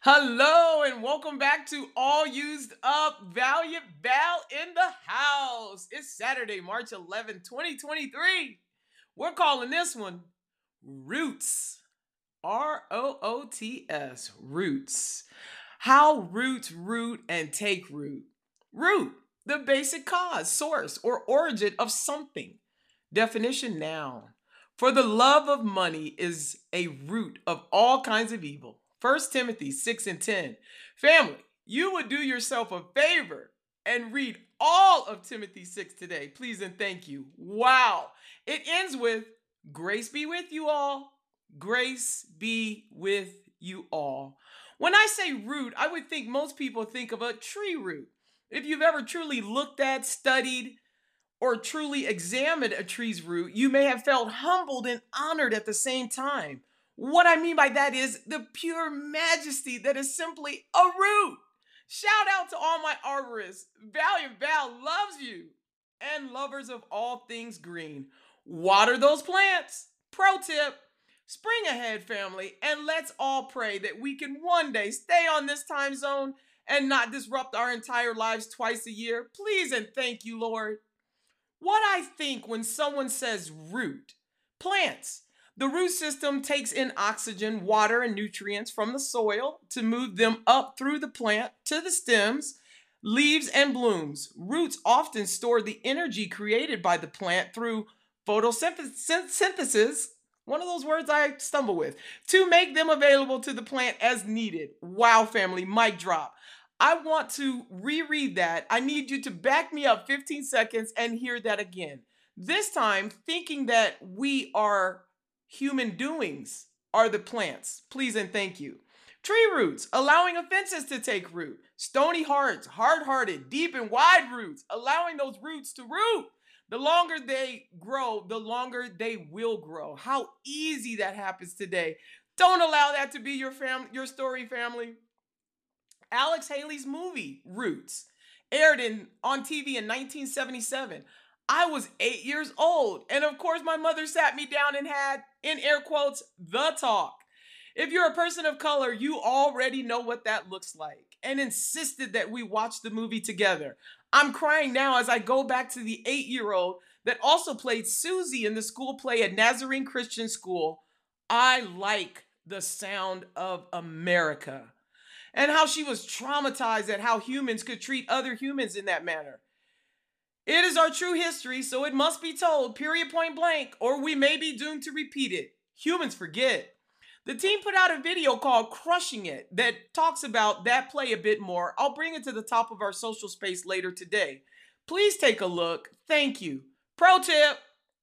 Hello and welcome back to All Used Up Valiant Val in the house. It's Saturday, March 11, 2023. We're calling this one Roots. R O O T S. Roots. How roots root and take root. Root, the basic cause, source, or origin of something. Definition noun. For the love of money is a root of all kinds of evil. 1 Timothy 6 and 10. Family, you would do yourself a favor and read all of Timothy 6 today. Please and thank you. Wow. It ends with grace be with you all. Grace be with you all. When I say root, I would think most people think of a tree root. If you've ever truly looked at, studied, or truly examined a tree's root, you may have felt humbled and honored at the same time. What I mean by that is the pure majesty that is simply a root. Shout out to all my arborists. Valiant Val loves you and lovers of all things green. Water those plants. Pro tip spring ahead, family, and let's all pray that we can one day stay on this time zone and not disrupt our entire lives twice a year. Please and thank you, Lord. What I think when someone says root, plants, the root system takes in oxygen, water, and nutrients from the soil to move them up through the plant to the stems, leaves, and blooms. Roots often store the energy created by the plant through photosynthesis, one of those words I stumble with, to make them available to the plant as needed. Wow, family, mic drop. I want to reread that. I need you to back me up 15 seconds and hear that again. This time, thinking that we are human doings are the plants. Please and thank you. Tree roots, allowing offenses to take root. Stony hearts, hard hearted, deep and wide roots, allowing those roots to root. The longer they grow, the longer they will grow. How easy that happens today. Don't allow that to be your fam- your story, family. Alex Haley's movie Roots aired in on TV in 1977. I was 8 years old, and of course my mother sat me down and had in air quotes the talk. If you're a person of color, you already know what that looks like and insisted that we watch the movie together. I'm crying now as I go back to the 8-year-old that also played Susie in the school play at Nazarene Christian School. I like the sound of America and how she was traumatized at how humans could treat other humans in that manner. It is our true history, so it must be told, period, point blank, or we may be doomed to repeat it. Humans forget. The team put out a video called Crushing It that talks about that play a bit more. I'll bring it to the top of our social space later today. Please take a look. Thank you. Pro tip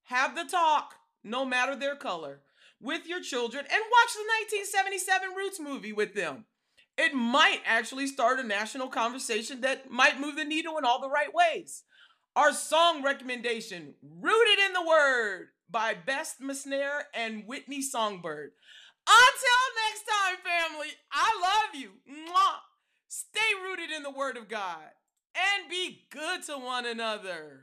have the talk, no matter their color, with your children and watch the 1977 Roots movie with them it might actually start a national conversation that might move the needle in all the right ways. Our song recommendation, Rooted in the Word by Best Misnare and Whitney Songbird. Until next time, family, I love you. Mwah. Stay rooted in the Word of God and be good to one another.